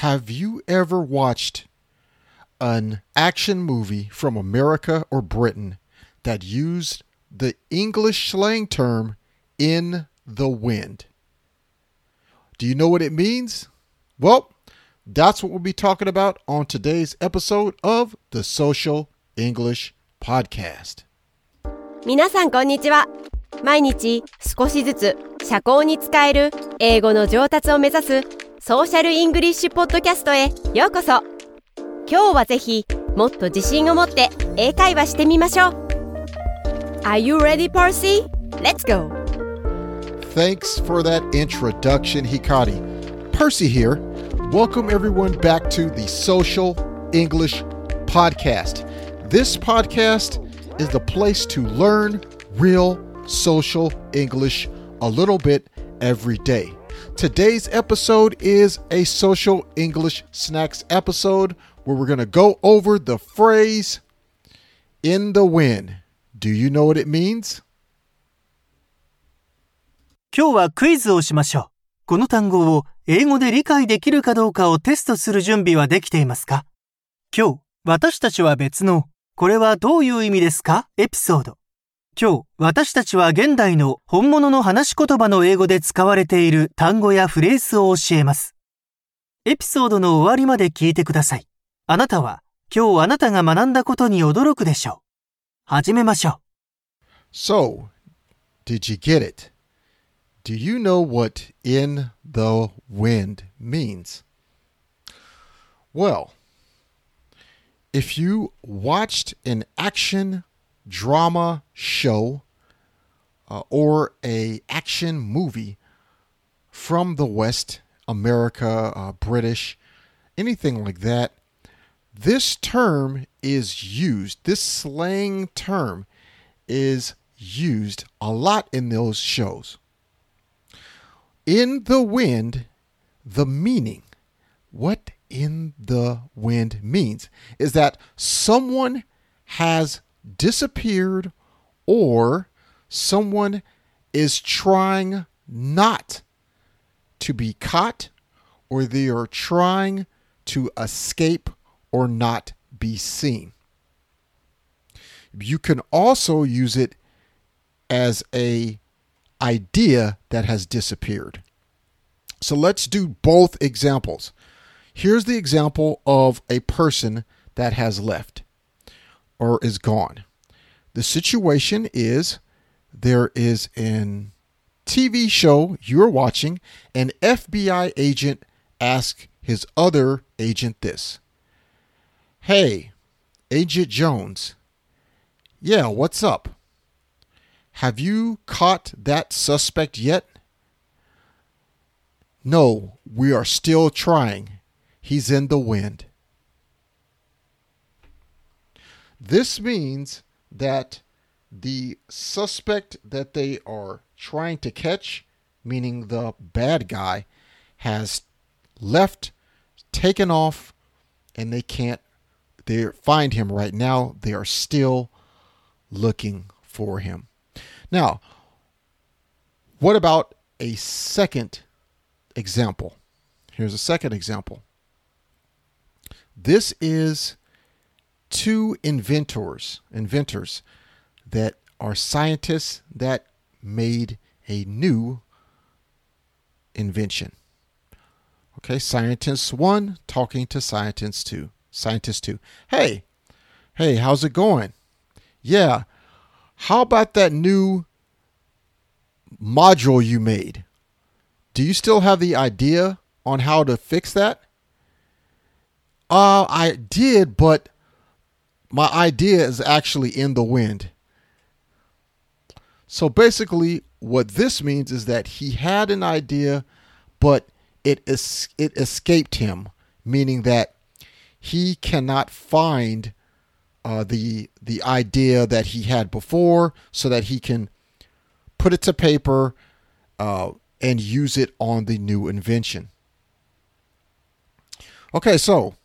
Have you ever watched an action movie from America or Britain that used the English slang term in the wind? Do you know what it means? Well, that's what we'll be talking about on today's episode of the Social English Podcast. 皆さんこんにちは毎日少しずつ社交に使える英語の上達を目指す ソーシャルイングリッシュポッドキャストへようこそ今日はぜひもっと自信を持って英会話してみましょう Are you ready, Percy? Let's go! Thanks for that introduction, Hikari. Percy here. Welcome everyone back to the Social English Podcast. This podcast is the place to learn real social English a little bit every day. Today's episode is a social English snacks episode where we're going to go over the phrase in the wind. Do you know what it means? 今日はクイズをしましょう。この単語を英語で理解できるかどうかをテストする準備はできていますか今日、私たちは別の、これはどういう意味ですかエピソード。今日、私たちは現代の本物の話し言葉の英語で使われている単語やフレーズを教えます。エピソードの終わりまで聞いてください。あなたは、今日あなたが学んだことに驚くでしょう。始めましょう。So, did you get it? Do you know what in the wind means? Well, if you watched an action drama show uh, or a action movie from the West, America, uh, British, anything like that, this term is used. This slang term is used a lot in those shows. In the wind, the meaning, what in the wind means, is that someone has disappeared or someone is trying not to be caught or they are trying to escape or not be seen. You can also use it as a idea that has disappeared. So let's do both examples. Here's the example of a person that has left or is gone. The situation is there is an TV show you're watching, an FBI agent asks his other agent this Hey, Agent Jones. Yeah, what's up? Have you caught that suspect yet? No, we are still trying. He's in the wind. This means that the suspect that they are trying to catch, meaning the bad guy, has left, taken off, and they can't they find him right now. They are still looking for him. Now, what about a second example? Here's a second example. This is two inventors, inventors that are scientists that made a new invention. Okay, scientist 1 talking to scientist 2. Scientist 2. Hey, hey, how's it going? Yeah, how about that new module you made? Do you still have the idea on how to fix that? Uh, I did, but my idea is actually in the wind. So basically, what this means is that he had an idea, but it it escaped him, meaning that he cannot find uh, the the idea that he had before, so that he can put it to paper uh, and use it on the new invention. Okay, so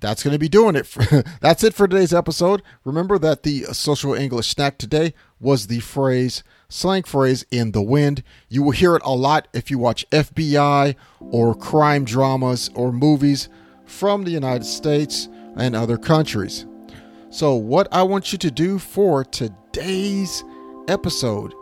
that's going to be doing it. For, that's it for today's episode. Remember that the social English snack today was the phrase slang phrase in the wind. You will hear it a lot if you watch FBI or crime dramas or movies from the United States and other countries. So, what I want you to do for today's episode,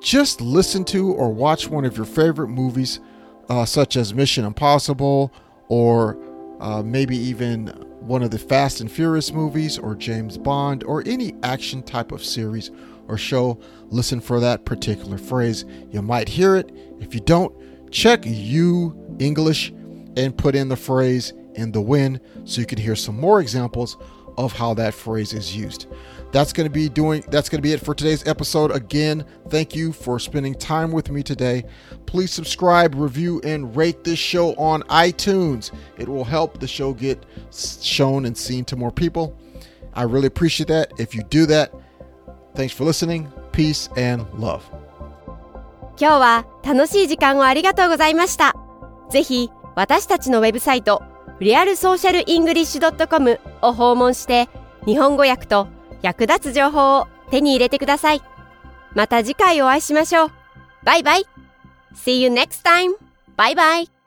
just listen to or watch one of your favorite movies, uh, such as Mission Impossible or uh, maybe even one of the Fast and Furious movies or James Bond or any action type of series or show. Listen for that particular phrase. You might hear it. If you don't, check you English and put in the phrase in the wind so you can hear some more examples of how that phrase is used. That's going to be doing that's going to be it for today's episode. Again, thank you for spending time with me today. Please subscribe, review and rate this show on iTunes. It will help the show get shown and seen to more people. I really appreciate that. If you do that, thanks for listening. Peace and love. 今日は楽しい時間をありがとうございました。ぜひ私たちのウェブサイト リアルソーシャルイングリッシュ .com を訪問して日本語訳と役立つ情報を手に入れてください。また次回お会いしましょう。バイバイ !See you next time! バイバイ